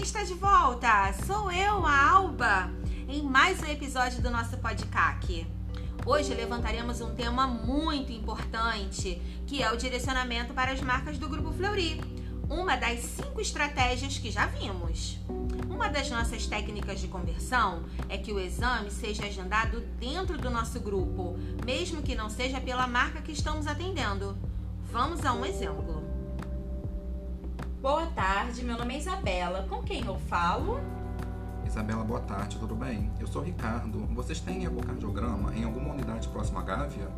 quem está de volta! Sou eu, a Alba, em mais um episódio do nosso podcast. Hoje levantaremos um tema muito importante, que é o direcionamento para as marcas do Grupo Fleury, uma das cinco estratégias que já vimos. Uma das nossas técnicas de conversão é que o exame seja agendado dentro do nosso grupo, mesmo que não seja pela marca que estamos atendendo. Vamos a um exemplo. Boa tarde, meu nome é Isabela. Com quem eu falo? Isabela, boa tarde, tudo bem? Eu sou Ricardo. Vocês têm ecocardiograma em alguma unidade próxima à Gávea?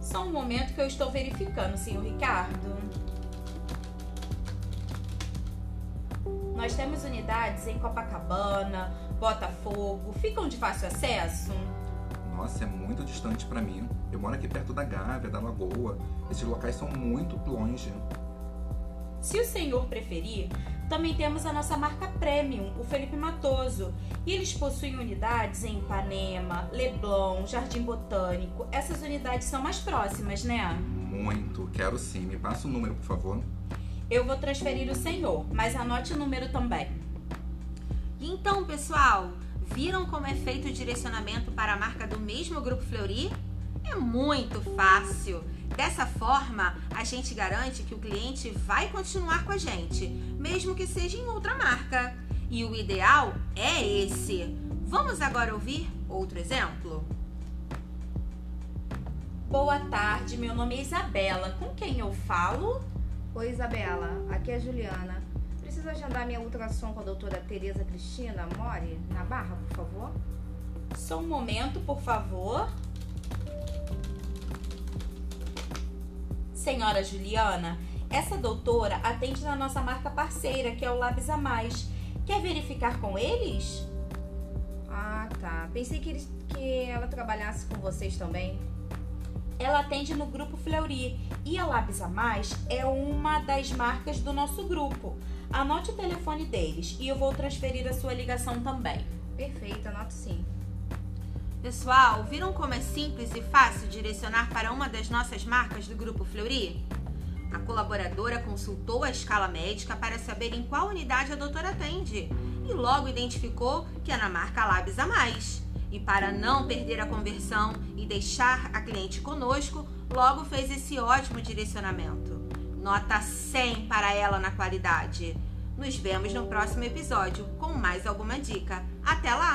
Só um momento que eu estou verificando, senhor Ricardo. Nós temos unidades em Copacabana, Botafogo. Ficam de fácil acesso? Nossa, é muito distante para mim. Eu moro aqui perto da Gávea, da Lagoa. Esses locais são muito longe. Se o senhor preferir, também temos a nossa marca Premium, o Felipe Matoso. E eles possuem unidades em Ipanema, Leblon, Jardim Botânico. Essas unidades são mais próximas, né? Muito, quero sim. Me passa o número, por favor. Eu vou transferir o senhor, mas anote o número também. Então, pessoal, viram como é feito o direcionamento para a marca do mesmo Grupo Fleury? É muito fácil. Dessa forma, a gente garante que o cliente vai continuar com a gente, mesmo que seja em outra marca. E o ideal é esse. Vamos agora ouvir outro exemplo? Boa tarde, meu nome é Isabela. Com quem eu falo? Oi, Isabela. Aqui é a Juliana. Preciso agendar minha ultrassom com a doutora Tereza Cristina Mori, na Barra, por favor? Só um momento, por favor. Senhora Juliana, essa doutora atende na nossa marca parceira, que é o Labs a Mais. Quer verificar com eles? Ah, tá. Pensei que, eles, que ela trabalhasse com vocês também. Ela atende no grupo Fleury e a Labs a Mais é uma das marcas do nosso grupo. Anote o telefone deles e eu vou transferir a sua ligação também. Perfeito, anoto sim. Pessoal, viram como é simples e fácil direcionar para uma das nossas marcas do Grupo Fleury? A colaboradora consultou a escala médica para saber em qual unidade a doutora atende e logo identificou que é na marca Labs a Mais. E para não perder a conversão e deixar a cliente conosco, logo fez esse ótimo direcionamento. Nota 100 para ela na qualidade. Nos vemos no próximo episódio com mais alguma dica. Até lá!